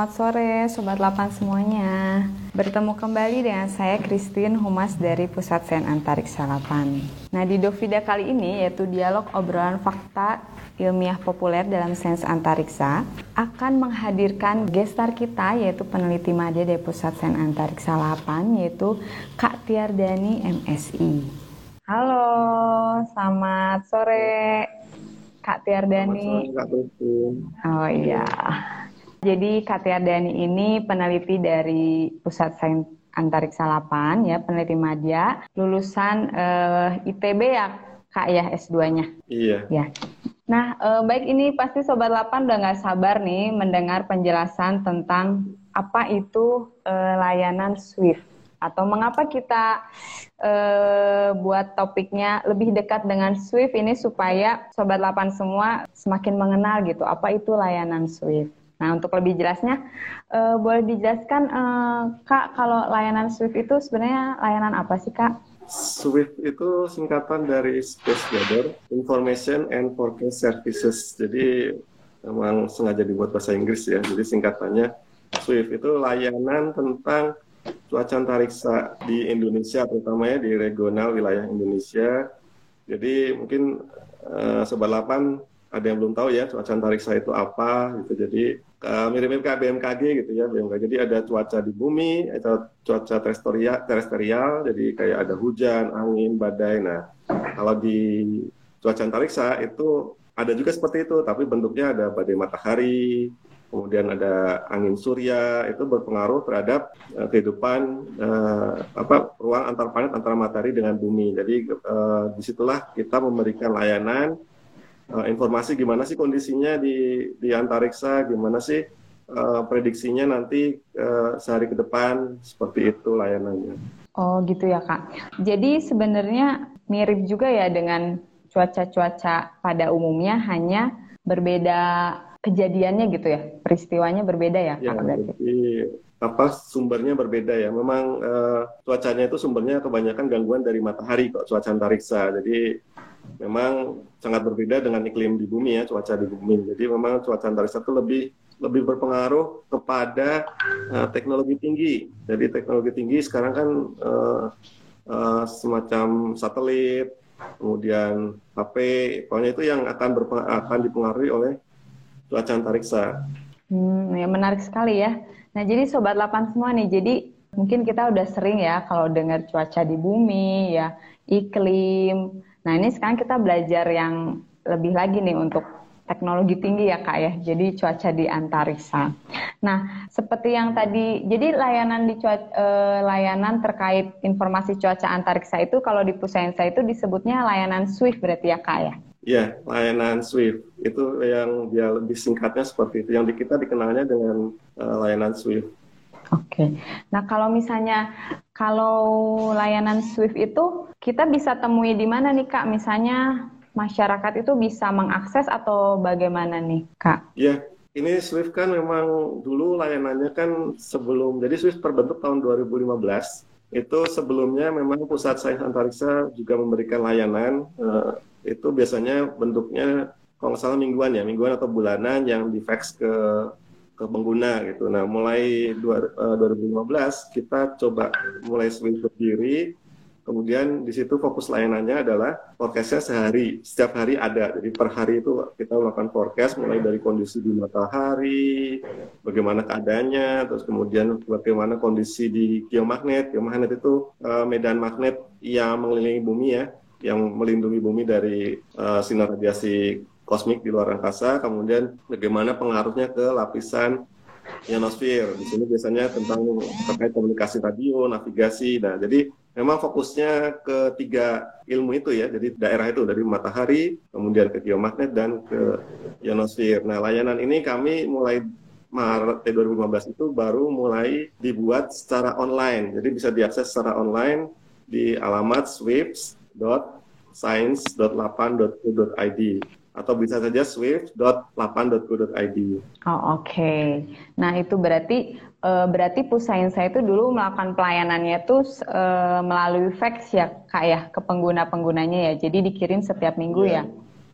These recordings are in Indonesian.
selamat sore Sobat Lapan semuanya. Bertemu kembali dengan saya Christine Humas dari Pusat Sains Antariksa Lapan. Nah di Dovida kali ini yaitu dialog obrolan fakta ilmiah populer dalam sains antariksa akan menghadirkan gestar kita yaitu peneliti media dari Pusat Sains Antariksa Lapan yaitu Kak Tiardani MSI. Halo, selamat sore Kak Tiardani. Selamat sore, Kak Oh iya. Jadi Kak Tiardani ini peneliti dari Pusat Sains Antariksa 8 ya, peneliti media, lulusan uh, eh, ITB ya Kak ya S2-nya. Iya. Ya. Nah, uh, baik ini pasti Sobat 8 udah nggak sabar nih mendengar penjelasan tentang apa itu uh, layanan Swift atau mengapa kita uh, buat topiknya lebih dekat dengan Swift ini supaya Sobat 8 semua semakin mengenal gitu apa itu layanan Swift. Nah, untuk lebih jelasnya, uh, boleh dijelaskan, uh, Kak, kalau layanan Swift itu sebenarnya layanan apa sih, Kak? Swift itu singkatan dari Space Weather Information and Forecast Services. Jadi memang sengaja dibuat bahasa Inggris ya. Jadi singkatannya Swift itu layanan tentang cuaca antariksa di Indonesia, terutama ya di regional wilayah Indonesia. Jadi mungkin uh, Sobat 8 ada yang belum tahu ya cuaca antariksa itu apa gitu. Jadi mirip-mirip kayak BMKG gitu ya BMKG. Jadi ada cuaca di bumi atau cuaca terestrial, terestrial jadi kayak ada hujan, angin, badai. Nah kalau di cuaca antariksa itu ada juga seperti itu, tapi bentuknya ada badai matahari, kemudian ada angin surya itu berpengaruh terhadap uh, kehidupan uh, apa ruang antar planet antara matahari dengan bumi. Jadi uh, di situlah kita memberikan layanan uh, informasi gimana sih kondisinya di di antariksa, gimana sih uh, prediksinya nanti uh, sehari ke depan seperti itu layanannya. Oh gitu ya kak. Jadi sebenarnya mirip juga ya dengan cuaca-cuaca pada umumnya hanya berbeda kejadiannya gitu ya, peristiwanya berbeda ya, ya kak berarti. Jadi, apa sumbernya berbeda ya. Memang uh, cuacanya itu sumbernya kebanyakan gangguan dari matahari kok cuaca antariksa. Jadi memang sangat berbeda dengan iklim di bumi ya cuaca di bumi. Jadi memang cuaca antariksa itu lebih lebih berpengaruh kepada uh, teknologi tinggi. Jadi teknologi tinggi sekarang kan uh, uh, semacam satelit, kemudian HP, pokoknya itu yang akan akan dipengaruhi oleh cuaca antariksa. Hmm, ya menarik sekali ya. Nah jadi sobat 8 semua nih, jadi mungkin kita udah sering ya kalau dengar cuaca di bumi ya, iklim, Nah ini sekarang kita belajar yang lebih lagi nih untuk teknologi tinggi ya kak ya, jadi cuaca di antariksa. Nah seperti yang tadi, jadi layanan di cuaca, eh, layanan terkait informasi cuaca antariksa itu kalau di Pusensa itu disebutnya layanan SWIFT berarti ya kak ya? Iya, layanan SWIFT itu yang dia lebih singkatnya seperti itu. Yang di kita dikenalnya dengan uh, layanan SWIFT. Oke. Nah, kalau misalnya kalau layanan Swift itu kita bisa temui di mana nih Kak? Misalnya masyarakat itu bisa mengakses atau bagaimana nih Kak? Iya, ini Swift kan memang dulu layanannya kan sebelum jadi Swift terbentuk tahun 2015. Itu sebelumnya memang Pusat Sains Antariksa juga memberikan layanan uh, itu biasanya bentuknya kalau nggak salah mingguan ya, mingguan atau bulanan yang di fax ke ke pengguna gitu. Nah, mulai dua, uh, 2015 kita coba mulai swing berdiri. Kemudian di situ fokus layanannya adalah forecastnya sehari, setiap hari ada. Jadi per hari itu kita melakukan forecast mulai dari kondisi di matahari, bagaimana keadaannya, terus kemudian bagaimana kondisi di geomagnet. Geomagnet itu uh, medan magnet yang mengelilingi bumi ya, yang melindungi bumi dari uh, sinar radiasi kosmik di luar angkasa, kemudian bagaimana pengaruhnya ke lapisan ionosfer. Di sini biasanya tentang terkait komunikasi radio, navigasi. Nah, jadi memang fokusnya ke tiga ilmu itu ya. Jadi daerah itu dari matahari, kemudian ke geomagnet dan ke ionosfer. Nah, layanan ini kami mulai Maret 2015 itu baru mulai dibuat secara online. Jadi bisa diakses secara online di alamat swips.science.8.co.id atau bisa saja swift.8.go.id. Oh oke. Okay. Nah itu berarti uh, berarti Pusain saya itu dulu melakukan pelayanannya itu uh, melalui fax ya kak ya ke pengguna penggunanya ya. Jadi dikirim setiap minggu yeah. ya.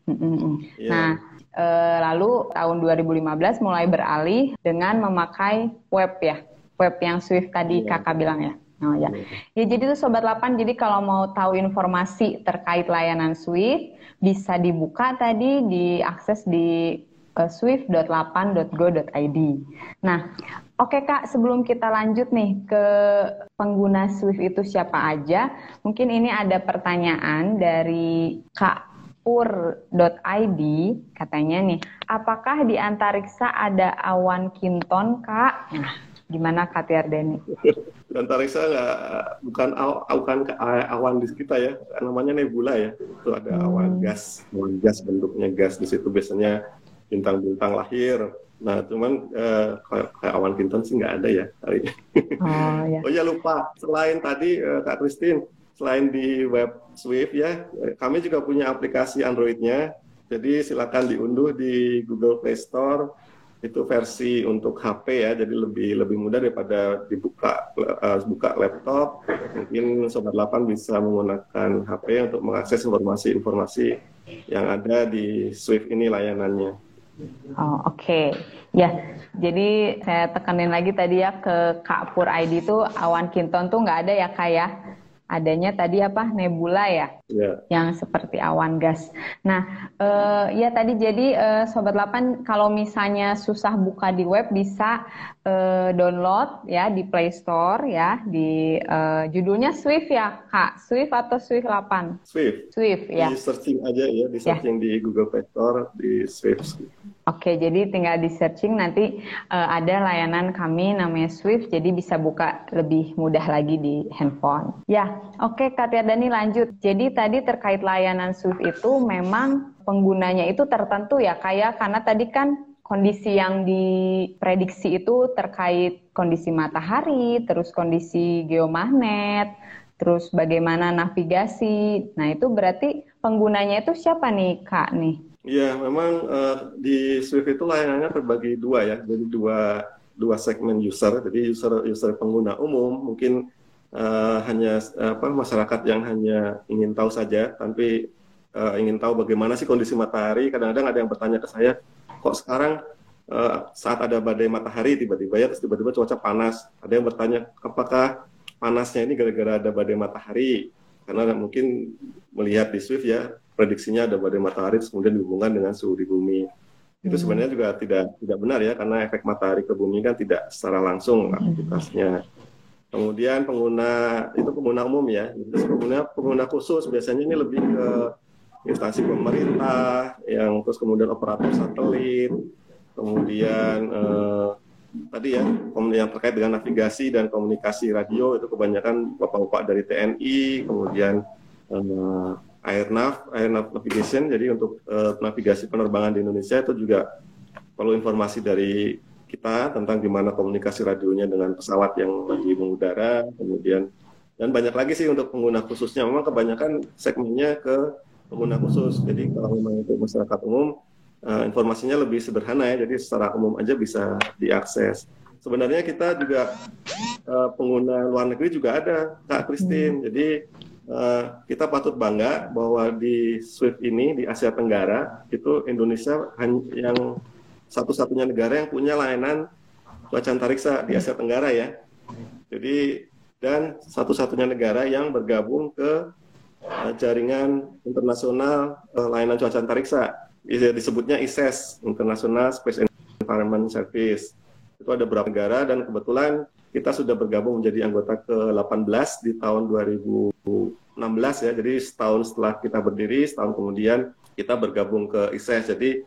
Mm -mm. Yeah. Nah, e, lalu tahun 2015 mulai beralih dengan memakai web ya, web yang Swift tadi yeah. kakak bilang ya. Oh ya. Ya jadi itu sobat 8 jadi kalau mau tahu informasi terkait layanan Swift bisa dibuka tadi diakses di uh, swift.8.go.id. Nah, oke okay, Kak, sebelum kita lanjut nih ke pengguna Swift itu siapa aja, mungkin ini ada pertanyaan dari Kak pur.id katanya nih, apakah di antariksa ada awan kinton, Kak? Nah, gimana Kak Tiardeni? di antariksa nggak bukan aw, bukan awan di kita ya, namanya nebula ya. Itu ada hmm. awan gas, awan gas bentuknya gas di situ biasanya bintang-bintang lahir. Nah, cuman uh, kayak, kayak awan kinton sih nggak ada ya hari. Oh, ya. oh ya lupa, selain tadi uh, Kak Christine, selain di web Swift ya, kami juga punya aplikasi Androidnya. Jadi silakan diunduh di Google Play Store. Itu versi untuk HP ya, jadi lebih lebih mudah daripada dibuka uh, buka laptop. Mungkin sobat 8 bisa menggunakan HP untuk mengakses informasi-informasi yang ada di Swift ini layanannya. Oh, oke. Okay. Ya, jadi saya tekanin lagi tadi ya ke Kak Pur ID itu awan kinton tuh nggak ada ya Kak ya? Adanya tadi apa nebula ya, yeah. yang seperti awan gas. Nah, uh, ya tadi jadi uh, sobat 8 kalau misalnya susah buka di web bisa uh, download ya di Play Store ya di uh, judulnya Swift ya Kak, Swift atau Swift 8? Swift. Swift ya. Di searching aja ya, di ya. searching yeah. di Google Play Store di Swift. Oke, jadi tinggal di searching nanti uh, ada layanan kami namanya Swift, jadi bisa buka lebih mudah lagi di handphone. Ya, oke Kak Dani lanjut. Jadi tadi terkait layanan Swift itu memang penggunanya itu tertentu ya kayak ya? karena tadi kan kondisi yang diprediksi itu terkait kondisi matahari, terus kondisi geomagnet, terus bagaimana navigasi. Nah, itu berarti penggunanya itu siapa nih, Kak nih? Iya, memang uh, di Swift itu layanannya terbagi dua ya, jadi dua dua segmen user. Jadi user user pengguna umum mungkin uh, hanya uh, apa masyarakat yang hanya ingin tahu saja, tapi uh, ingin tahu bagaimana sih kondisi matahari. Kadang-kadang ada yang bertanya ke saya, kok sekarang uh, saat ada badai matahari tiba-tiba ya, terus tiba-tiba cuaca panas. Ada yang bertanya, apakah panasnya ini gara-gara ada badai matahari? Karena mungkin melihat di Swift ya prediksinya ada badai matahari terus kemudian dihubungkan dengan suhu di bumi. Itu hmm. sebenarnya juga tidak tidak benar ya karena efek matahari ke bumi kan tidak secara langsung aktivitasnya. Kemudian pengguna itu pengguna umum ya. Terus pengguna pengguna khusus biasanya ini lebih ke instansi pemerintah yang terus kemudian operator satelit, kemudian eh, tadi ya yang terkait dengan navigasi dan komunikasi radio itu kebanyakan bapak-bapak dari TNI, kemudian eh, airnav, airnav navigation. Jadi untuk uh, navigasi penerbangan di Indonesia itu juga perlu informasi dari kita tentang gimana komunikasi radionya dengan pesawat yang lagi mengudara, kemudian dan banyak lagi sih untuk pengguna khususnya. Memang kebanyakan segmennya ke pengguna khusus. Jadi kalau memang untuk masyarakat umum, uh, informasinya lebih sederhana ya. Jadi secara umum aja bisa diakses. Sebenarnya kita juga uh, pengguna luar negeri juga ada, Kak Christine. Hmm. Jadi uh, kita patut bangga bahwa di SWIFT ini di Asia Tenggara itu Indonesia yang satu-satunya negara yang punya layanan cuaca antariksa di Asia Tenggara ya. Jadi dan satu-satunya negara yang bergabung ke uh, jaringan internasional uh, layanan cuaca antariksa. Disebutnya ISES, e International Space Environment Service. Itu ada beberapa negara dan kebetulan kita sudah bergabung menjadi anggota ke-18 di tahun 2016 ya. Jadi setahun setelah kita berdiri, setahun kemudian kita bergabung ke ISES. Jadi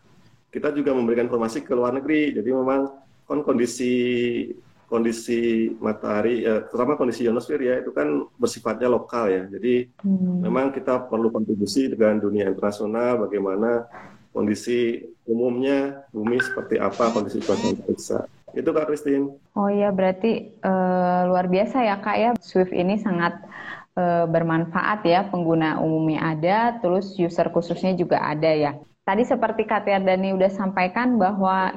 kita juga memberikan informasi ke luar negeri. Jadi memang kon kondisi kondisi matahari, ya, terutama kondisi ionosfer ya, itu kan bersifatnya lokal ya. Jadi hmm. memang kita perlu kontribusi dengan dunia internasional, bagaimana kondisi umumnya bumi seperti apa, kondisi cuaca periksa. Itu Kak Christine. Oh iya, berarti uh, luar biasa ya Kak ya. Swift ini sangat uh, bermanfaat ya, pengguna umumnya ada, terus user khususnya juga ada ya. Tadi seperti Kak Dani udah sampaikan bahwa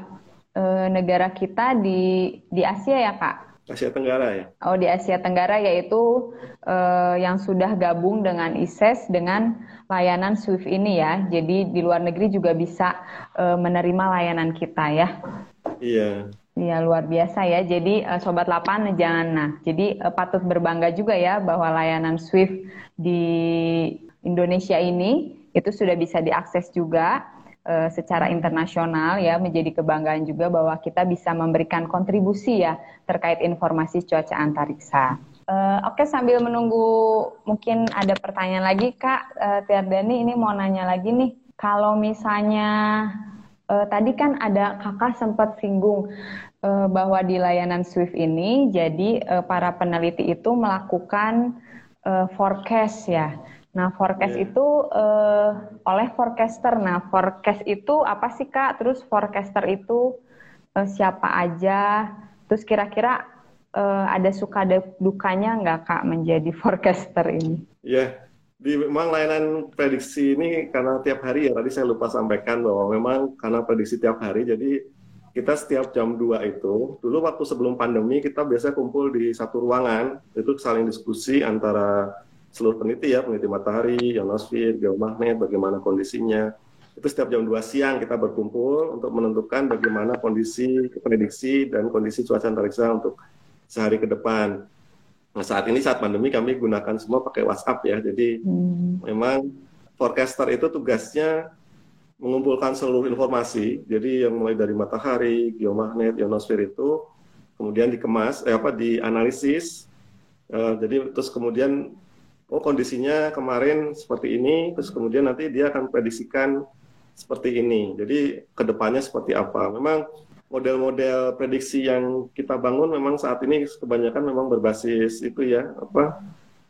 uh, negara kita di di Asia ya Kak. Asia Tenggara ya. Oh di Asia Tenggara yaitu uh, yang sudah gabung dengan ISES dengan layanan SWIFT ini ya. Jadi di luar negeri juga bisa uh, menerima layanan kita ya. Iya. Iya luar biasa ya. Jadi sobat lapan jangan nah. Jadi patut berbangga juga ya bahwa layanan SWIFT di Indonesia ini itu sudah bisa diakses juga uh, secara internasional ya menjadi kebanggaan juga bahwa kita bisa memberikan kontribusi ya terkait informasi cuaca antariksa. Uh, Oke okay, sambil menunggu mungkin ada pertanyaan lagi Kak uh, Tiardani ini mau nanya lagi nih kalau misalnya uh, tadi kan ada kakak sempat singgung uh, bahwa di layanan Swift ini, jadi uh, para peneliti itu melakukan uh, forecast ya. Nah, forecast yeah. itu uh, oleh forecaster. Nah, forecast itu apa sih kak? Terus forecaster itu uh, siapa aja? Terus kira-kira uh, ada suka dukanya nggak kak menjadi forecaster ini? Iya, yeah di memang layanan prediksi ini karena tiap hari ya tadi saya lupa sampaikan bahwa memang karena prediksi tiap hari jadi kita setiap jam 2 itu dulu waktu sebelum pandemi kita biasa kumpul di satu ruangan itu saling diskusi antara seluruh peneliti ya peneliti matahari, ionosfer, geomagnet bagaimana kondisinya itu setiap jam 2 siang kita berkumpul untuk menentukan bagaimana kondisi prediksi dan kondisi cuaca antariksa untuk sehari ke depan Nah saat ini saat pandemi kami gunakan semua pakai WhatsApp ya. Jadi hmm. memang forecaster itu tugasnya mengumpulkan seluruh informasi. Jadi yang mulai dari matahari, geomagnet, ionosfer itu kemudian dikemas, eh, apa dianalisis. Uh, jadi terus kemudian oh kondisinya kemarin seperti ini, terus kemudian nanti dia akan prediksikan seperti ini. Jadi ke depannya seperti apa? Memang model-model prediksi yang kita bangun memang saat ini kebanyakan memang berbasis itu ya apa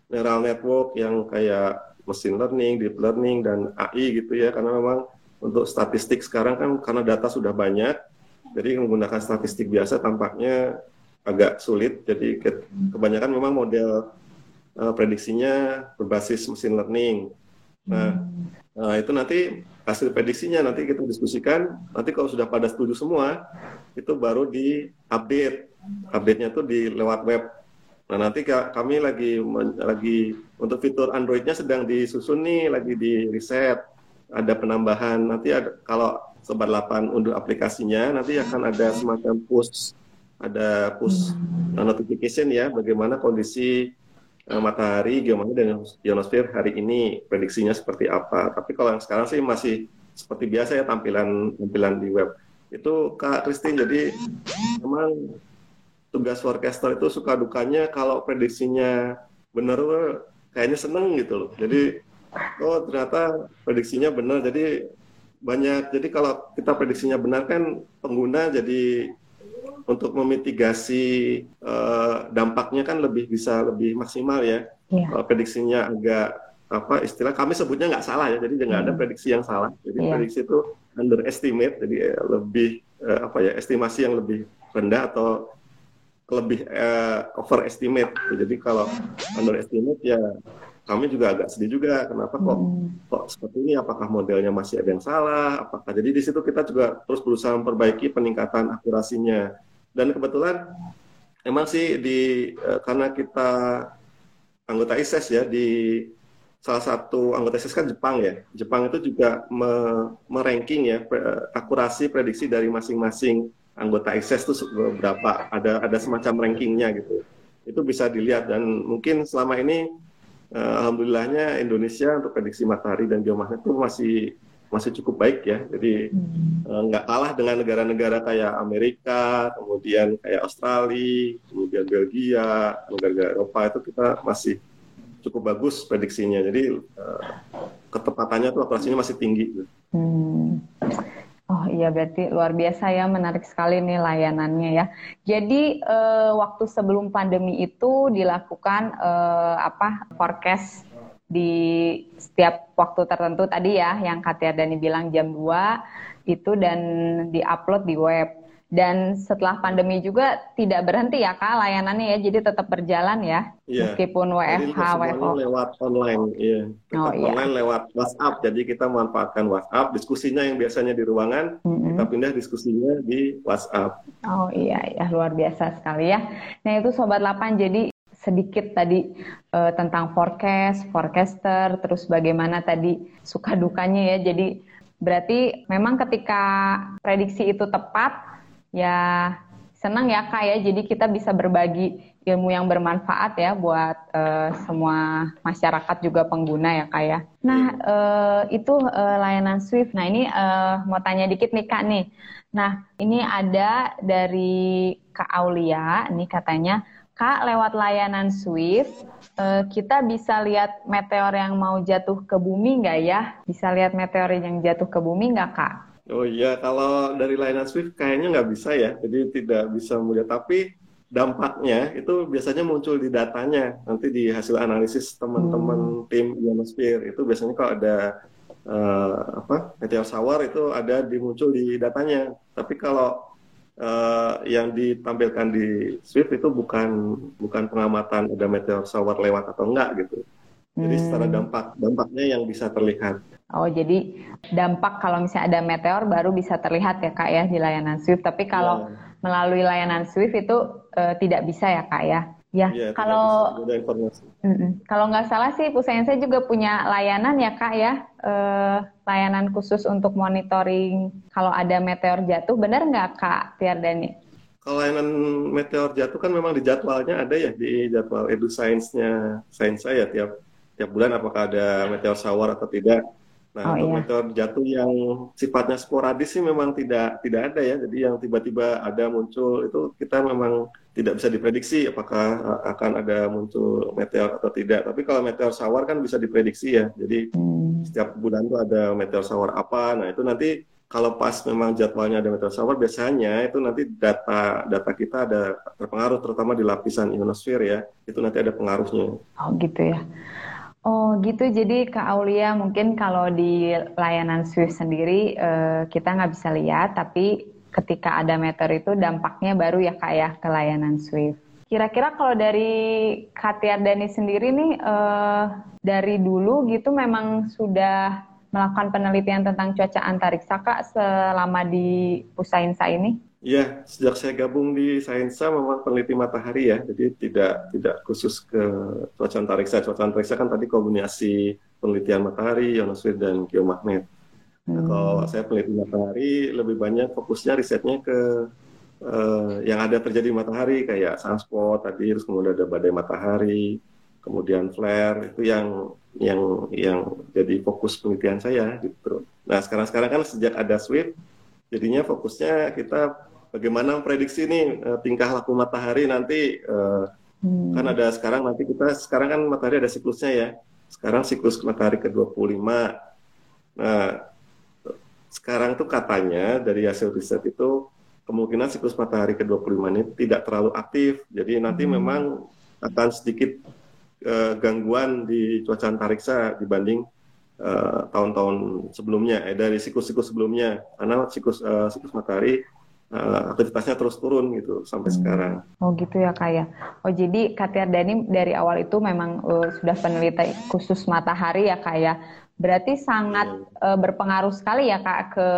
neural network yang kayak machine learning, deep learning dan AI gitu ya karena memang untuk statistik sekarang kan karena data sudah banyak jadi menggunakan statistik biasa tampaknya agak sulit jadi kebanyakan memang model uh, prediksinya berbasis machine learning. Nah, Nah, itu nanti hasil prediksinya nanti kita diskusikan. Nanti kalau sudah pada setuju semua, itu baru di update. Update-nya itu di lewat web. Nah, nanti kami lagi lagi untuk fitur Android-nya sedang disusun nih, lagi di riset. Ada penambahan nanti ada kalau sobat 8 unduh aplikasinya, nanti akan ada semacam push ada push notification ya bagaimana kondisi uh, matahari, geomagnet dan ionosfer hari ini prediksinya seperti apa. Tapi kalau yang sekarang sih masih seperti biasa ya tampilan tampilan di web. Itu Kak Christine, jadi memang tugas forecaster itu suka dukanya kalau prediksinya benar kayaknya seneng gitu loh. Jadi oh ternyata prediksinya benar. Jadi banyak. Jadi kalau kita prediksinya benar kan pengguna jadi untuk memitigasi uh, dampaknya kan lebih bisa lebih maksimal ya. Yeah. Uh, prediksinya agak apa istilah kami sebutnya nggak salah ya, jadi nggak ada hmm. prediksi yang salah. Jadi yeah. prediksi itu underestimate, jadi uh, lebih uh, apa ya estimasi yang lebih rendah atau lebih uh, overestimate. Jadi kalau underestimate ya kami juga agak sedih juga kenapa kok hmm. kok seperti ini apakah modelnya masih ada yang salah apakah jadi di situ kita juga terus berusaha memperbaiki peningkatan akurasinya dan kebetulan emang sih di uh, karena kita anggota ISES ya di salah satu anggota ISES kan Jepang ya. Jepang itu juga me meranking ya pre akurasi prediksi dari masing-masing anggota ISES itu berapa ada ada semacam rankingnya gitu. Itu bisa dilihat dan mungkin selama ini uh, alhamdulillahnya Indonesia untuk prediksi matahari dan geomagnet itu masih masih cukup baik ya. Jadi hmm. Eh, nggak kalah dengan negara-negara kayak Amerika, kemudian kayak Australia, kemudian Belgia, negara Eropa itu kita masih cukup bagus prediksinya. Jadi uh, ketepatannya tuh akurasinya masih tinggi. Hmm. Oh iya berarti luar biasa ya menarik sekali nih layanannya ya. Jadi uh, waktu sebelum pandemi itu dilakukan uh, apa forecast di setiap waktu tertentu tadi ya yang Katia Dani bilang jam 2 itu dan diupload di web. Dan setelah pandemi juga tidak berhenti ya kak layanannya ya, jadi tetap berjalan ya, Iya. meskipun WFH, WFO. lewat online, iya. Tetap Oh, iya. online lewat WhatsApp. Jadi kita manfaatkan WhatsApp. Diskusinya yang biasanya di ruangan, Mm-mm. kita pindah diskusinya di WhatsApp. Oh iya, ya luar biasa sekali ya. Nah itu Sobat 8, jadi sedikit tadi eh, tentang forecast, forecaster, terus bagaimana tadi suka dukanya ya. Jadi berarti memang ketika prediksi itu tepat, ya senang ya Kak ya. Jadi kita bisa berbagi ilmu yang bermanfaat ya buat eh, semua masyarakat juga pengguna ya Kak ya. Nah eh, itu eh, layanan Swift. Nah ini eh, mau tanya dikit nih Kak nih. Nah ini ada dari Kak Aulia, ini katanya Kak lewat layanan Swift eh, kita bisa lihat meteor yang mau jatuh ke bumi nggak ya? Bisa lihat meteor yang jatuh ke bumi nggak Kak? Oh iya, kalau dari layanan Swift kayaknya nggak bisa ya, jadi tidak bisa melihat. Tapi dampaknya itu biasanya muncul di datanya, nanti di hasil analisis teman-teman tim ionosphere itu biasanya kalau ada eh, apa meteor shower itu ada dimuncul di datanya. Tapi kalau eh, yang ditampilkan di Swift itu bukan bukan pengamatan ada meteor shower lewat atau enggak gitu. Jadi secara Hmm. dampak dampaknya yang bisa terlihat. Oh, jadi dampak kalau misalnya ada meteor baru bisa terlihat ya Kak ya di layanan Swift. Tapi kalau Ya. melalui layanan Swift itu eh, tidak bisa ya Kak ya. Ya, tidak kalau bisa ada informasi. Mm-mm. kalau nggak salah sih Pusain saya juga punya layanan ya Kak ya. Eh, layanan khusus untuk monitoring kalau ada meteor jatuh. Benar nggak Kak Tiardani? Kalau layanan meteor jatuh kan memang di jadwalnya ada ya di jadwal edu sainsnya sains saya tiap tiap bulan apakah ada meteor shower atau tidak. Oh, Nah, untuk iya. meteor jatuh yang sifatnya sporadis sih memang tidak tidak ada ya. Jadi yang tiba-tiba ada muncul itu kita memang tidak bisa diprediksi apakah uh, akan ada muncul meteor atau tidak. Tapi kalau meteor shower kan bisa diprediksi ya. Jadi Hmm. setiap bulan tuh ada meteor shower apa. Nah, itu nanti kalau pas memang jadwalnya ada meteor shower, biasanya itu nanti data data kita ada terpengaruh, terutama di lapisan ionosfer ya. Itu nanti ada pengaruhnya. Oh gitu ya. Oh gitu, jadi Kak Aulia mungkin kalau di layanan Swift sendiri eh, kita nggak bisa lihat, tapi ketika ada meteor itu dampaknya baru ya Kak ya ke layanan Swift. Kira-kira kalau dari Kak Tiardani sendiri nih, eh, dari dulu gitu memang sudah melakukan penelitian tentang cuaca antariksa Kak selama di Pusainsa ini? Iya, sejak saya gabung di Sainsa memang peneliti matahari ya, jadi tidak tidak khusus ke cuaca antariksa. Cuaca antariksa kan tadi kombinasi penelitian matahari, ionosfer dan geomagnet. Nah, Hmm. kalau saya peneliti matahari lebih banyak fokusnya risetnya ke eh, yang ada terjadi di matahari kayak sunspot tadi, terus kemudian ada badai matahari, kemudian flare itu yang yang yang jadi fokus penelitian saya gitu. Nah sekarang-sekarang kan sejak ada Swift, jadinya fokusnya kita bagaimana memprediksi nih eh, tingkah laku matahari nanti eh, Hmm. kan ada sekarang nanti kita sekarang kan matahari ada siklusnya ya. Sekarang siklus matahari ke-25. Nah, sekarang tuh katanya dari hasil riset itu kemungkinan siklus matahari ke-25 ini tidak terlalu aktif. Jadi nanti Hmm. memang akan sedikit eh, gangguan di cuaca antariksa dibanding tahun-tahun sebelumnya, eh, dari siklus-siklus sebelumnya. Karena siklus eh, siklus matahari eh, aktivitasnya terus turun gitu sampai Hmm. sekarang. Oh gitu ya Kak ya. Oh jadi Kak Tiardani dari awal itu memang eh, sudah peneliti khusus matahari ya Kak ya. Berarti sangat eh, berpengaruh sekali ya Kak ke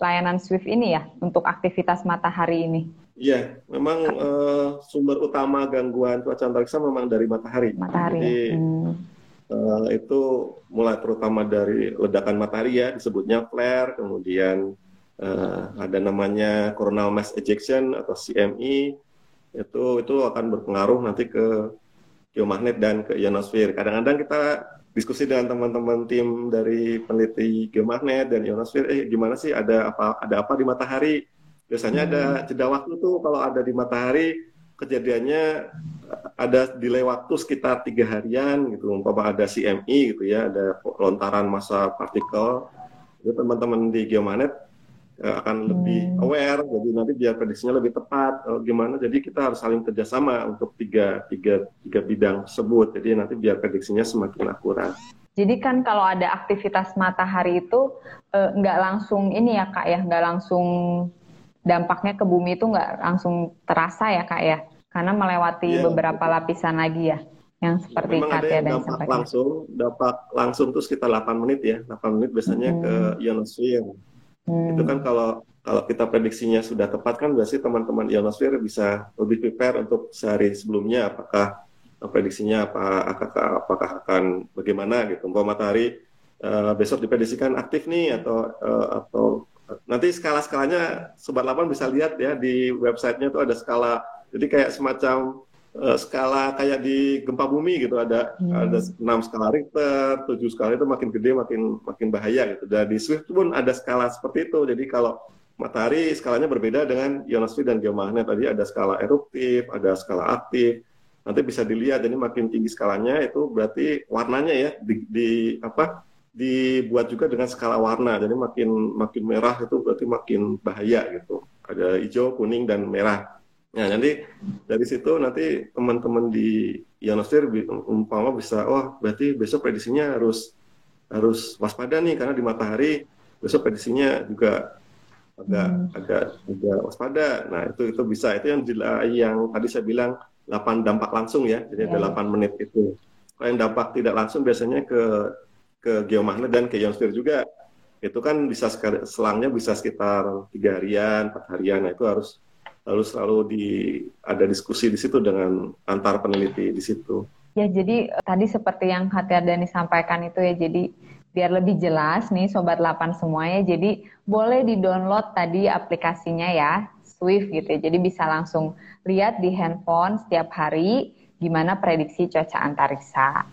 layanan Swift ini ya untuk aktivitas matahari ini. Iya, memang eh, sumber utama gangguan cuaca antariksa memang dari matahari. Matahari. Jadi. Hmm. eh, itu mulai terutama dari ledakan matahari ya, disebutnya flare, kemudian eh, ada namanya coronal mass ejection atau CME, itu itu akan berpengaruh nanti ke geomagnet dan ke ionosfer. Kadang-kadang kita diskusi dengan teman-teman tim dari peneliti geomagnet dan ionosfer, eh gimana sih ada apa ada apa di matahari? Biasanya ada jeda waktu tuh kalau ada di matahari kejadiannya ada delay waktu sekitar tiga harian gitu, umpama ada CME gitu ya, ada lontaran massa partikel. Itu teman-teman di geomagnet eh, akan lebih Hmm. aware, jadi nanti biar prediksinya lebih tepat. eh, gimana? Jadi kita harus saling kerjasama untuk tiga tiga tiga bidang tersebut. Jadi nanti biar prediksinya semakin akurat. Jadi kan kalau ada aktivitas matahari itu eh, nggak langsung ini ya Kak ya, nggak langsung dampaknya ke bumi itu nggak langsung terasa ya kak ya, karena melewati yeah. beberapa lapisan lagi ya, yang seperti Memang Katya dan dampak sampaikan. langsung, dampak langsung tuh sekitar 8 menit ya, 8 menit biasanya hmm. ke ionosfer. Hmm. Itu kan kalau kalau kita prediksinya sudah tepat kan berarti teman-teman ionosfer bisa lebih prepare untuk sehari sebelumnya apakah prediksinya apa apakah, apakah akan bagaimana gitu. Umpama matahari uh, besok diprediksikan aktif nih atau uh, atau nanti skala-skalanya sobat 8 bisa lihat ya di websitenya tuh ada skala jadi kayak semacam uh, skala kayak di gempa bumi gitu ada hmm. ada 6 skala Richter, 7 skala itu makin gede makin makin bahaya gitu. Dan di Swift pun ada skala seperti itu. Jadi kalau matahari skalanya berbeda dengan ionosfer dan geomagnet. Tadi ada skala eruptif, ada skala aktif. Nanti bisa dilihat jadi makin tinggi skalanya itu berarti warnanya ya di, di apa dibuat juga dengan skala warna. Jadi makin makin merah itu berarti makin bahaya gitu. Ada hijau, kuning dan merah. Nah, nanti dari situ nanti teman-teman di ionosfer umpama bisa, oh berarti besok prediksinya harus harus waspada nih karena di matahari besok prediksinya juga agak hmm. agak agak waspada. Nah itu itu bisa itu yang yang tadi saya bilang 8 dampak langsung ya, jadi yeah. ada 8 menit itu. Kalau yang dampak tidak langsung biasanya ke ke geomagnet dan ke ionosfer juga. Itu kan bisa selangnya bisa sekitar tiga harian, empat harian. Nah itu harus harus selalu di ada diskusi di situ dengan antar peneliti di situ. Ya jadi tadi seperti yang Hati Dani sampaikan itu ya jadi biar lebih jelas nih Sobat 8 semuanya. Jadi boleh di-download tadi aplikasinya ya, Swift gitu ya. Jadi bisa langsung lihat di handphone setiap hari gimana prediksi cuaca antariksa.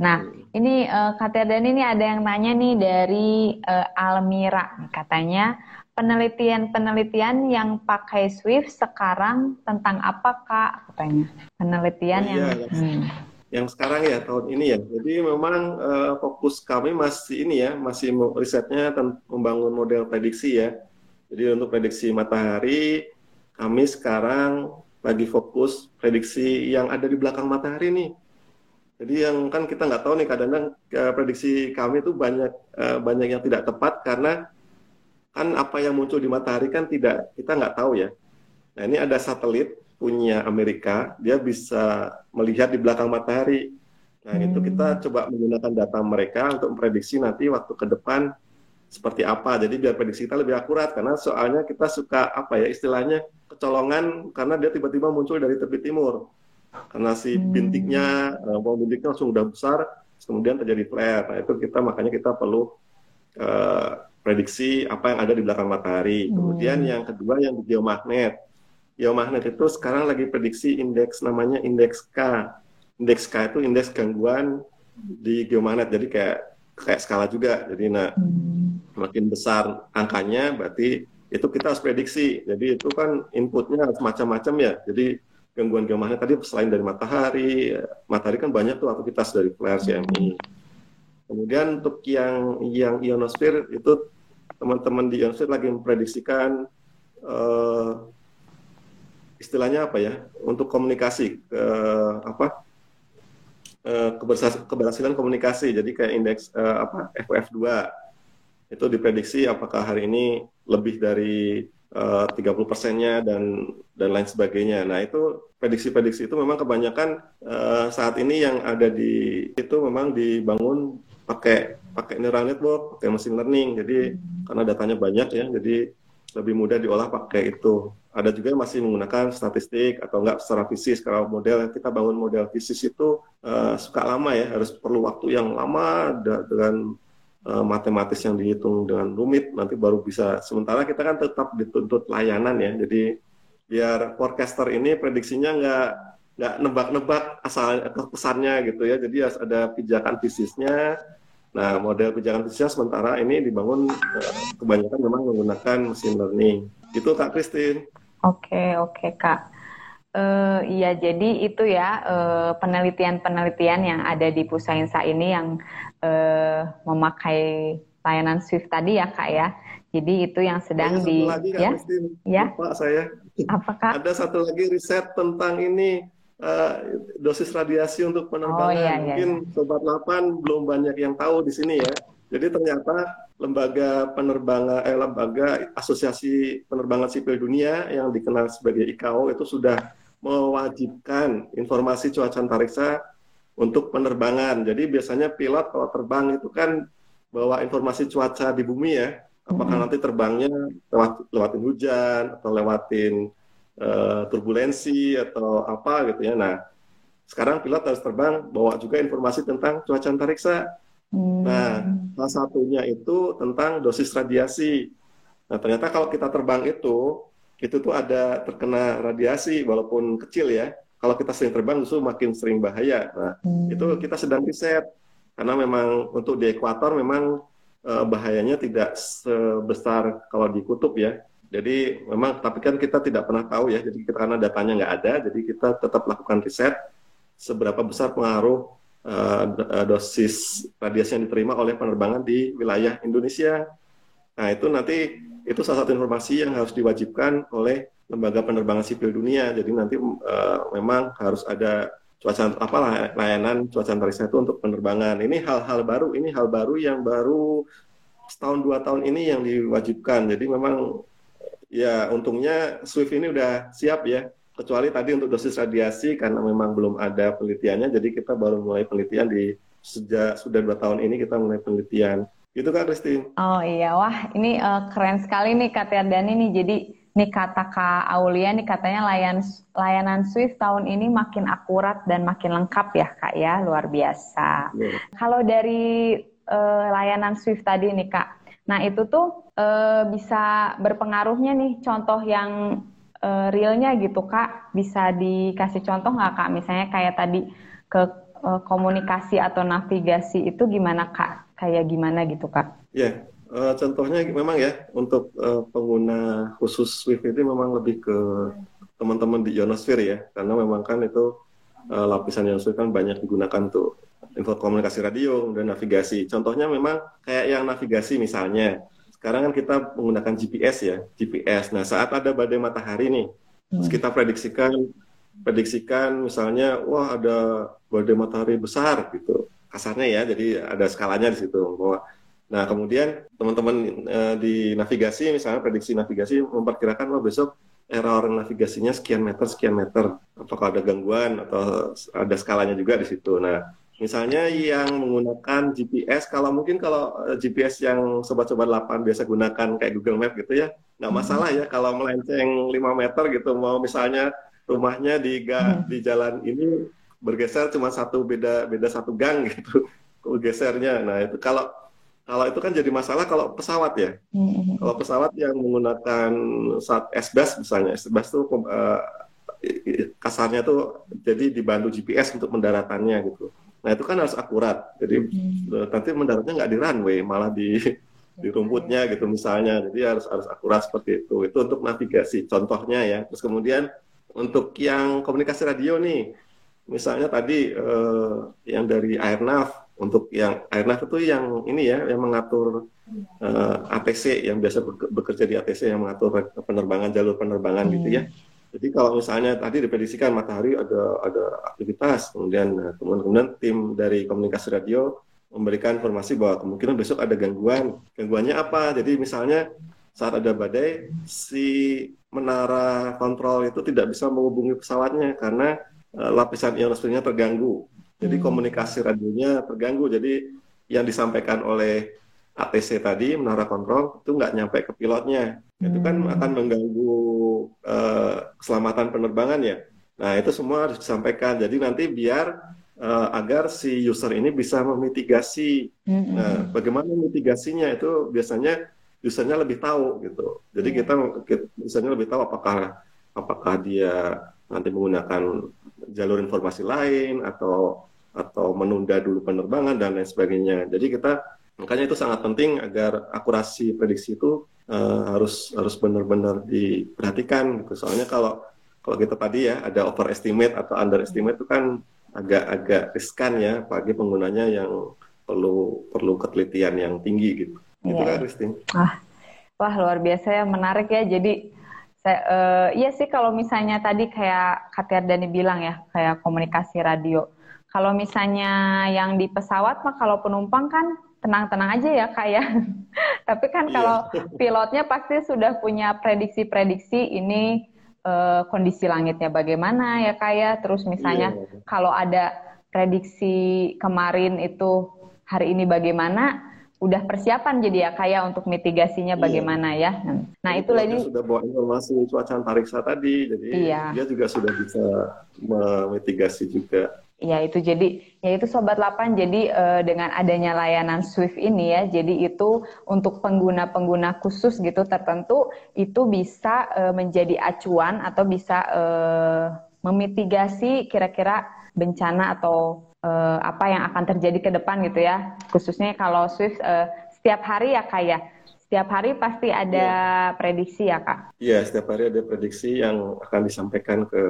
Nah, ini uh, Kak dan ini ada yang nanya nih dari uh, Almira. Katanya penelitian-penelitian yang pakai Swift sekarang tentang apa Kak? Katanya penelitian oh, yang iya, hmm yang sekarang ya tahun ini ya. Jadi memang uh, fokus kami masih ini ya, masih risetnya membangun model prediksi ya. Jadi untuk prediksi matahari kami sekarang lagi fokus prediksi yang ada di belakang matahari nih. Jadi yang kan kita nggak tahu nih kadang-kadang uh, prediksi kami itu banyak uh, banyak yang tidak tepat karena kan apa yang muncul di matahari kan tidak kita nggak tahu ya. Nah ini ada satelit punya Amerika, dia bisa melihat di belakang matahari. Nah, hmm. itu kita coba menggunakan data mereka untuk memprediksi nanti waktu ke depan seperti apa. Jadi biar prediksi kita lebih akurat karena soalnya kita suka apa ya istilahnya kecolongan karena dia tiba-tiba muncul dari tepi timur. Karena si hmm. bintiknya, uh, bintiknya langsung udah besar, kemudian terjadi flare. Nah, itu kita makanya kita perlu uh, prediksi apa yang ada di belakang matahari. Kemudian hmm. yang kedua yang di geomagnet geomagnet itu sekarang lagi prediksi indeks namanya indeks K. Indeks K itu indeks gangguan di geomagnet. Jadi kayak kayak skala juga. Jadi nah hmm. makin besar angkanya berarti itu kita harus prediksi. Jadi itu kan inputnya macam-macam ya. Jadi gangguan geomagnet tadi selain dari matahari, matahari kan banyak tuh aktivitas dari flare CME. Kemudian untuk yang yang ionosfer itu teman-teman di ionosfer lagi memprediksikan uh, istilahnya apa ya untuk komunikasi ke apa eh, keberhasilan komunikasi jadi kayak indeks uh, apa FOF2 itu diprediksi apakah hari ini lebih dari uh, 30 persennya dan dan lain sebagainya. Nah itu prediksi-prediksi itu memang kebanyakan uh, saat ini yang ada di itu memang dibangun pakai pakai neural network, pakai machine learning. Jadi karena datanya banyak ya, jadi lebih mudah diolah pakai itu. Ada juga yang masih menggunakan statistik atau enggak secara fisik kalau model. Kita bangun model fisik itu uh, suka lama ya harus perlu waktu yang lama dengan uh, matematis yang dihitung dengan rumit nanti baru bisa. Sementara kita kan tetap dituntut layanan ya jadi biar forecaster ini prediksinya enggak nggak nebak-nebak asal kesannya gitu ya. Jadi harus ada pijakan fisiknya nah model pijakan fisiknya sementara ini dibangun uh, kebanyakan memang menggunakan mesin learning itu Kak Christine Oke, oke Kak. Uh, iya, jadi itu ya penelitian penelitian-penelitian yang ada di Pusainsa ini yang uh, memakai layanan Swift tadi ya Kak ya. Jadi itu yang sedang di lagi, Kak, ya. ya. Lupa saya. Apakah? ada satu lagi riset tentang ini uh, dosis radiasi untuk penerbangan. Oh, iya, iya, Mungkin iya. sobat 8 belum banyak yang tahu di sini ya. Jadi ternyata lembaga penerbangan eh, lembaga asosiasi penerbangan sipil dunia yang dikenal sebagai ICAO itu sudah mewajibkan informasi cuaca antariksa untuk penerbangan. Jadi biasanya pilot kalau terbang itu kan bawa informasi cuaca di bumi ya. Apakah hmm. nanti terbangnya lewat lewatin hujan atau lewatin uh, turbulensi atau apa gitu ya. Nah, sekarang pilot harus terbang bawa juga informasi tentang cuaca antariksa. Hmm. Nah, salah satunya itu tentang dosis radiasi. Nah, ternyata kalau kita terbang itu, itu tuh ada terkena radiasi walaupun kecil ya. Kalau kita sering terbang justru makin sering bahaya. Nah, hmm. itu kita sedang riset karena memang untuk di ekuator memang uh, bahayanya tidak sebesar kalau di kutub ya. Jadi memang tapi kan kita tidak pernah tahu ya. Jadi kita karena datanya nggak ada, jadi kita tetap lakukan riset seberapa besar pengaruh uh, dosis radiasi yang diterima oleh penerbangan di wilayah Indonesia. Nah, itu nanti itu salah satu informasi yang harus diwajibkan oleh lembaga penerbangan sipil dunia. Jadi nanti uh, memang harus ada cuaca apa layanan cuaca antariksa itu untuk penerbangan. Ini hal-hal baru, ini hal baru yang baru setahun dua tahun ini yang diwajibkan. Jadi memang ya untungnya Swift ini udah siap ya. Kecuali tadi untuk dosis radiasi karena memang belum ada penelitiannya jadi kita baru mulai penelitian di sejak sudah dua tahun ini kita mulai penelitian. Itu kan Christine oh iya. Wah ini uh, keren sekali nih Kak Tiardani nih. Jadi nih kata Kak Aulia nih katanya layan, layanan Swift tahun ini makin akurat dan makin lengkap ya Kak ya. Luar biasa. Yeah. kalau dari uh, layanan Swift tadi nih Kak nah itu tuh uh, bisa berpengaruhnya nih contoh yang uh, realnya gitu kak bisa dikasih contoh nggak kak misalnya kayak tadi ke uh, komunikasi atau navigasi itu gimana kak kayak gimana gitu kak? Ya yeah. uh, contohnya memang ya untuk uh, pengguna khusus Swift itu memang lebih ke teman-teman di ionosphere ya karena memang kan itu uh, lapisan ionosphere kan banyak digunakan untuk info komunikasi radio dan navigasi. Contohnya memang kayak yang navigasi misalnya sekarang kan kita menggunakan GPS ya, GPS. Nah, saat ada badai matahari nih, hmm. kita prediksikan prediksikan misalnya wah ada badai matahari besar gitu. Kasarnya ya, jadi ada skalanya di situ. Bahwa Nah, kemudian teman-teman e, di navigasi misalnya prediksi navigasi memperkirakan wah besok error navigasinya sekian meter sekian meter. Apakah ada gangguan atau ada skalanya juga di situ. Nah, Misalnya yang menggunakan GPS, kalau mungkin kalau eh, GPS yang sobat-sobat 8 biasa gunakan kayak Google Map gitu ya, nggak hmm. masalah ya kalau melenceng 5 meter gitu, mau misalnya rumahnya di ga, hmm. di jalan ini bergeser cuma satu beda beda satu gang gitu, gesernya. Nah itu kalau kalau itu kan jadi masalah kalau pesawat ya. Hmm. Kalau pesawat yang menggunakan saat S-Bus misalnya, S-Bus tuh uh, kasarnya tuh jadi dibantu GPS untuk mendaratannya gitu. Nah itu kan harus akurat. Jadi hmm. nanti mendaratnya nggak di runway, malah di di rumputnya gitu misalnya. Jadi harus harus akurat seperti itu. Itu untuk navigasi. Contohnya ya. Terus kemudian untuk yang komunikasi radio nih, misalnya tadi eh, yang dari Airnav. Untuk yang Airnav itu yang ini ya, yang mengatur eh, ATC, yang biasa bekerja di ATC, yang mengatur penerbangan jalur penerbangan hmm. gitu ya. Jadi kalau misalnya tadi diprediksikan matahari ada ada aktivitas, kemudian nah, kemudian tim dari komunikasi radio memberikan informasi bahwa kemungkinan besok ada gangguan. Gangguannya apa? Jadi misalnya saat ada badai, si menara kontrol itu tidak bisa menghubungi pesawatnya karena uh, lapisan ionosfernya terganggu. Jadi hmm. komunikasi radionya terganggu. Jadi yang disampaikan oleh ATC tadi menara kontrol itu nggak nyampe ke pilotnya hmm. itu kan hmm. akan mengganggu uh, keselamatan penerbangan ya nah itu semua harus disampaikan jadi nanti biar uh, agar si user ini bisa memitigasi hmm. nah bagaimana mitigasinya itu biasanya usernya lebih tahu gitu jadi hmm. kita, kita usernya lebih tahu apakah apakah dia nanti menggunakan jalur informasi lain atau atau menunda dulu penerbangan dan lain sebagainya jadi kita Makanya itu sangat penting agar akurasi prediksi itu uh, harus harus benar-benar diperhatikan gitu. Soalnya kalau kalau kita tadi ya ada overestimate atau underestimate itu kan agak-agak riskan ya bagi penggunanya yang perlu perlu ketelitian yang tinggi gitu. Yeah. Itu kan Christine. Ah. Wah, luar biasa ya, menarik ya. Jadi saya uh, iya sih kalau misalnya tadi kayak Katia Dani bilang ya, kayak komunikasi radio. Kalau misalnya yang di pesawat mah kalau penumpang kan tenang-tenang aja ya kak ya. Tapi kan yeah. kalau pilotnya pasti sudah punya prediksi-prediksi ini uh, kondisi langitnya bagaimana ya kak ya. Terus misalnya yeah. kalau ada prediksi kemarin itu hari ini bagaimana, udah persiapan jadi ya kayak untuk mitigasinya iya. bagaimana ya. Nah, itu lagi sudah bawa informasi cuaca antariksa tadi, jadi iya. dia juga sudah bisa memitigasi juga. Ya itu jadi ya itu sobat 8 jadi uh, dengan adanya layanan Swift ini ya jadi itu untuk pengguna-pengguna khusus gitu tertentu itu bisa uh, menjadi acuan atau bisa uh, memitigasi kira-kira bencana atau uh, apa yang akan terjadi ke depan gitu ya. Khususnya kalau Swift uh, setiap hari ya kak ya. Setiap hari pasti ada ya. prediksi ya kak. Iya, setiap hari ada prediksi yang akan disampaikan ke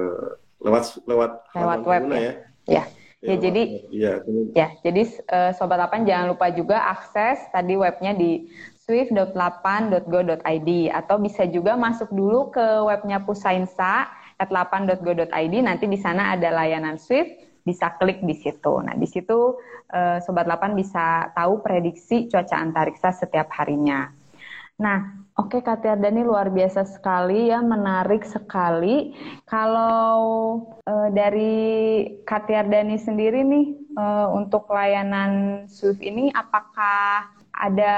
lewat lewat lewat web ya. ya. Ya. Ya, ya jadi ya, ya jadi uh, sobat 8 jangan lupa juga akses tadi webnya di swift.8.go.id atau bisa juga masuk dulu ke webnya Pusainsa at 8.go.id nanti di sana ada layanan Swift bisa klik di situ. Nah, di situ uh, Sobat 8 bisa tahu prediksi cuaca antariksa setiap harinya. Nah, oke okay, Kak Tiardani luar biasa sekali ya, menarik sekali. Kalau uh, dari Kak Tiardani sendiri nih, uh, untuk layanan SWIFT ini apakah ada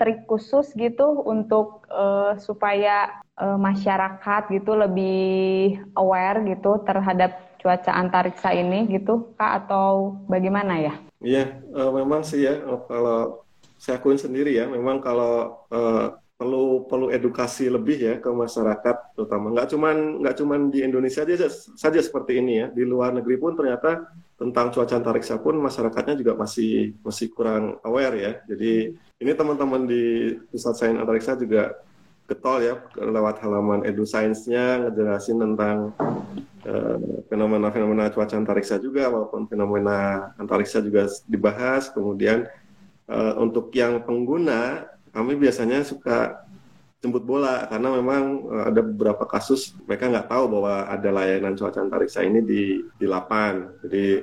trik khusus gitu untuk uh, supaya uh, masyarakat gitu lebih aware gitu terhadap cuaca antariksa ini gitu Kak atau bagaimana ya? Iya, uh, memang sih ya kalau saya akuin sendiri ya, memang kalau uh, perlu perlu edukasi lebih ya ke masyarakat terutama. Nggak cuman nggak cuman di Indonesia aja saja seperti ini ya. Di luar negeri pun ternyata tentang cuaca antariksa pun masyarakatnya juga masih masih kurang aware ya. Jadi ini teman-teman di pusat sains antariksa juga getol ya lewat halaman edu sainsnya ngejelasin tentang eh, fenomena-fenomena uh, cuaca antariksa juga walaupun fenomena antariksa juga dibahas. Kemudian uh, untuk yang pengguna kami biasanya suka jemput bola karena memang uh, ada beberapa kasus mereka nggak tahu bahwa ada layanan cuaca antariksa ini di di lapan jadi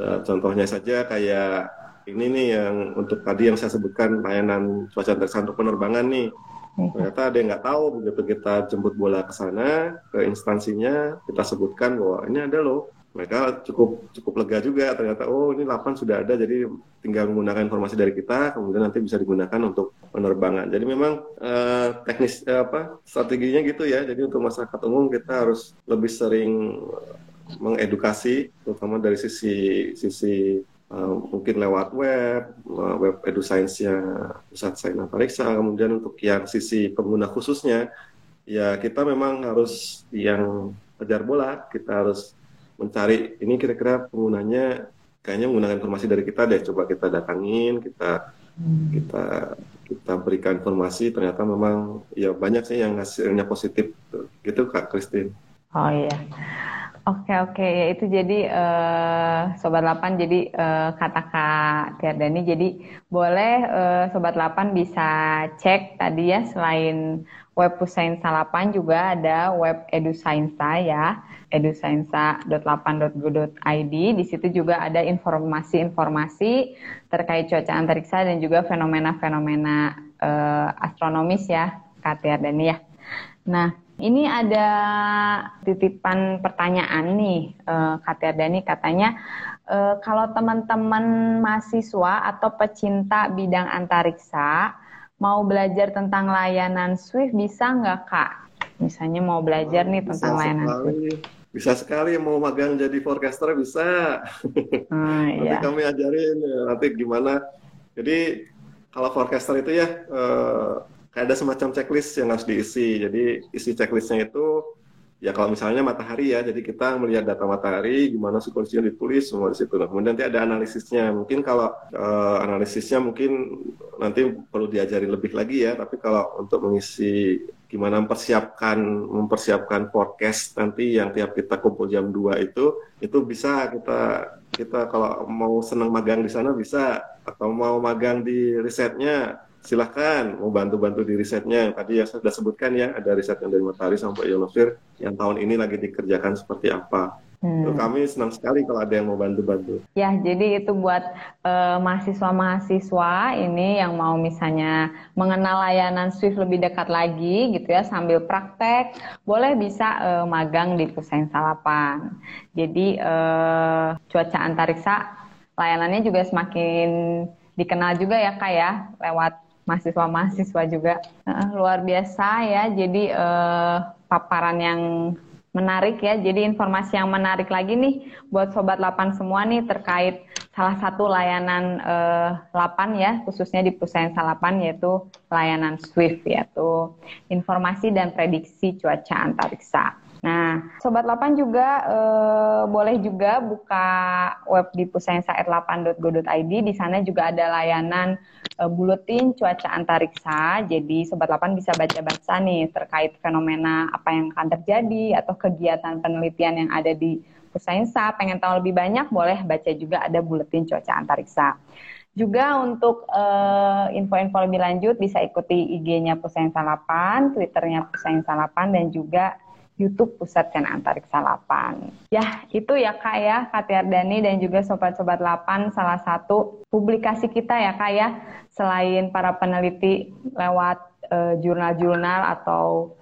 uh, contohnya saja kayak ini nih yang untuk tadi yang saya sebutkan layanan cuaca antariksa untuk penerbangan nih Ternyata ada yang nggak tahu begitu kita jemput bola ke sana ke instansinya kita sebutkan bahwa ini ada loh. Mereka cukup cukup lega juga ternyata oh ini 8 sudah ada jadi tinggal menggunakan informasi dari kita kemudian nanti bisa digunakan untuk penerbangan. Jadi memang eh, teknis eh, apa strateginya gitu ya. Jadi untuk masyarakat umum kita harus lebih sering mengedukasi terutama dari sisi sisi Uh, mungkin lewat web, uh, web edusainsnya pusat sains antariksa. Kemudian untuk yang sisi pengguna khususnya, ya kita memang harus yang kejar bola, kita harus mencari ini kira-kira penggunanya kayaknya menggunakan informasi dari kita deh. Coba kita datangin, kita kita kita berikan informasi. Ternyata memang ya banyak sih yang hasilnya positif, gitu Kak Christine. Oh iya. Oke oke ya itu jadi uh, sobat 8 jadi uh, kata Kak Tiardani jadi boleh uh, sobat 8 bisa cek tadi ya selain web Pusainsa 8 juga ada web EduSainsa ya edusainsa.8.go.id di situ juga ada informasi-informasi terkait cuaca antariksa dan juga fenomena-fenomena uh, astronomis ya Kak Tiardani ya. Nah ini ada titipan pertanyaan nih, uh, Kak Dani katanya uh, kalau teman-teman mahasiswa atau pecinta bidang antariksa mau belajar tentang layanan Swift bisa nggak Kak? Misalnya mau belajar nih tentang layanan sekali. Swift. Bisa sekali mau magang jadi forecaster bisa. Hmm, nanti iya. kami ajarin ya, nanti gimana. Jadi kalau forecaster itu ya uh, kayak ada semacam checklist yang harus diisi. Jadi isi checklistnya itu ya kalau misalnya matahari ya, jadi kita melihat data matahari, gimana sih kondisinya ditulis semua di situ. Nah, kemudian nanti ada analisisnya. Mungkin kalau uh, analisisnya mungkin nanti perlu diajari lebih lagi ya. Tapi kalau untuk mengisi gimana mempersiapkan mempersiapkan forecast nanti yang tiap kita kumpul jam 2 itu itu bisa kita kita kalau mau senang magang di sana bisa atau mau magang di risetnya silahkan mau bantu-bantu di risetnya. Tadi yang saya sudah sebutkan ya, ada riset yang dari matahari sampai ionosfer yang tahun ini lagi dikerjakan seperti apa. Hmm. Kami senang sekali kalau ada yang mau bantu-bantu. Ya, jadi itu buat mahasiswa mahasiswa-mahasiswa ini yang mau misalnya mengenal layanan Swift lebih dekat lagi gitu ya sambil praktek, boleh bisa uh, magang di Pusat Salapan. Jadi uh, cuaca antariksa layanannya juga semakin dikenal juga ya Kak ya lewat mahasiswa-mahasiswa juga. Uh, luar biasa ya. Jadi uh, paparan yang menarik ya. Jadi informasi yang menarik lagi nih buat sobat 8 semua nih terkait salah satu layanan eh, 8 ya, khususnya di perusahaan Salapan yaitu layanan Swift yaitu informasi dan prediksi cuaca antariksa. Nah, Sobat 8 juga eh, boleh juga buka web di pusainsair8.go.id. Di sana juga ada layanan eh, buletin cuaca antariksa. Jadi Sobat 8 bisa baca-baca nih terkait fenomena apa yang akan terjadi atau kegiatan penelitian yang ada di Pusainsa. Pengen tahu lebih banyak, boleh baca juga ada buletin cuaca antariksa. Juga untuk uh, info-info lebih lanjut bisa ikuti IG-nya Pusainsa 8, Twitternya Pusainsa 8, dan juga YouTube Pusat Kan Antariksa 8. Ya, itu ya Kak ya, Kak Tiardani dan juga Sobat-Sobat 8 salah satu publikasi kita ya Kak ya, selain para peneliti lewat eh, jurnal-jurnal atau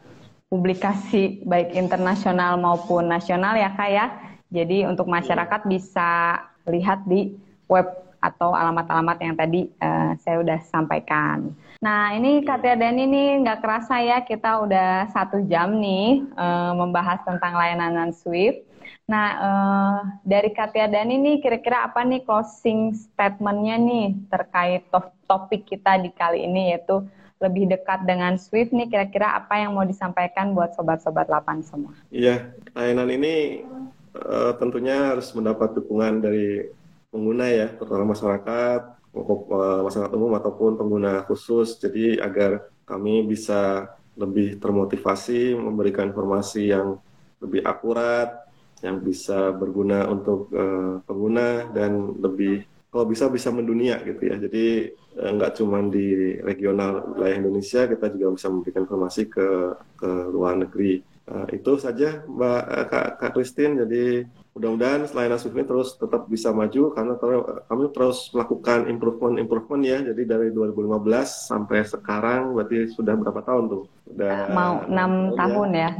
publikasi baik internasional maupun nasional ya Kak ya. Jadi untuk masyarakat bisa lihat di web atau alamat-alamat yang tadi uh, saya sudah sampaikan. Nah ini Katia Dani nih nggak kerasa ya kita udah satu jam nih uh, membahas tentang layanan Swift. Nah uh, dari Katia Dani nih kira-kira apa nih closing statementnya nih terkait to topik kita di kali ini yaitu lebih dekat dengan Swift nih kira-kira apa yang mau disampaikan buat sobat-sobat 8 semua? Iya, layanan ini uh, tentunya harus mendapat dukungan dari pengguna ya, terutama masyarakat, eh, masyarakat umum ataupun pengguna khusus. Jadi agar kami bisa lebih termotivasi memberikan informasi yang lebih akurat, yang bisa berguna untuk uh, pengguna dan lebih kalau bisa bisa mendunia gitu ya. Jadi uh, nggak cuma di regional wilayah Indonesia, kita juga bisa memberikan informasi ke ke luar negeri. Uh, itu saja Mbak Kak, Kak Christine. Jadi mudah-mudahan selain ini terus tetap bisa maju karena ter kami terus melakukan improvement-improvement ya. Jadi dari 2015 sampai sekarang berarti sudah berapa tahun tuh? Sudah mau enam tahun ya.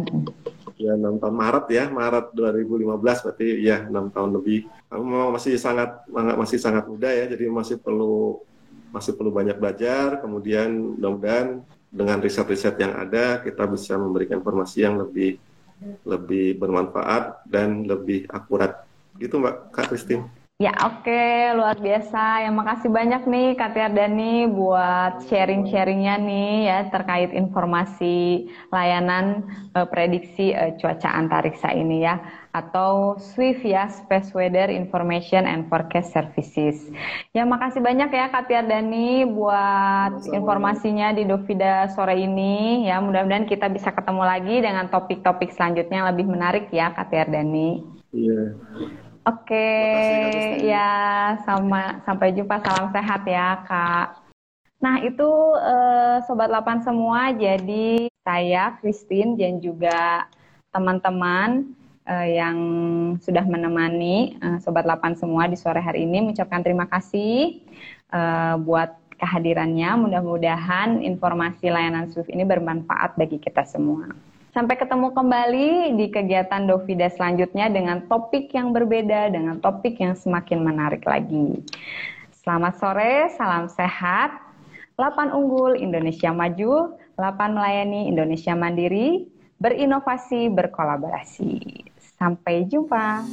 Ya enam tahun Maret ya, Maret 2015 berarti ya enam tahun lebih. Kami memang masih sangat masih sangat muda ya, jadi masih perlu masih perlu banyak belajar. Kemudian mudah-mudahan dengan riset-riset yang ada kita bisa memberikan informasi yang lebih lebih bermanfaat dan lebih akurat. Gitu Mbak Kak Christine. Ya oke, okay. luar biasa. Ya makasih banyak nih Kak Tiardani buat sharing-sharingnya nih ya terkait informasi layanan uh, prediksi uh, cuaca antariksa ini ya atau SWIFT ya Space Weather Information and Forecast Services. Ya makasih banyak ya Kak Tiardani buat informasinya di Dovida sore ini. Ya mudah-mudahan kita bisa ketemu lagi dengan topik-topik selanjutnya yang lebih menarik ya Kak Tiardani. Iya. Oke, okay, ya sama sampai jumpa. Salam sehat ya, Kak. Nah, itu uh, sobat 8 semua. Jadi saya Christine dan juga teman-teman uh, yang sudah menemani uh, sobat 8 semua di sore hari ini mengucapkan terima kasih uh, buat kehadirannya. Mudah-mudahan informasi layanan Swift ini bermanfaat bagi kita semua. Sampai ketemu kembali di kegiatan Dovida selanjutnya dengan topik yang berbeda, dengan topik yang semakin menarik lagi. Selamat sore, salam sehat. 8 unggul Indonesia maju, 8 melayani Indonesia mandiri, berinovasi, berkolaborasi. Sampai jumpa.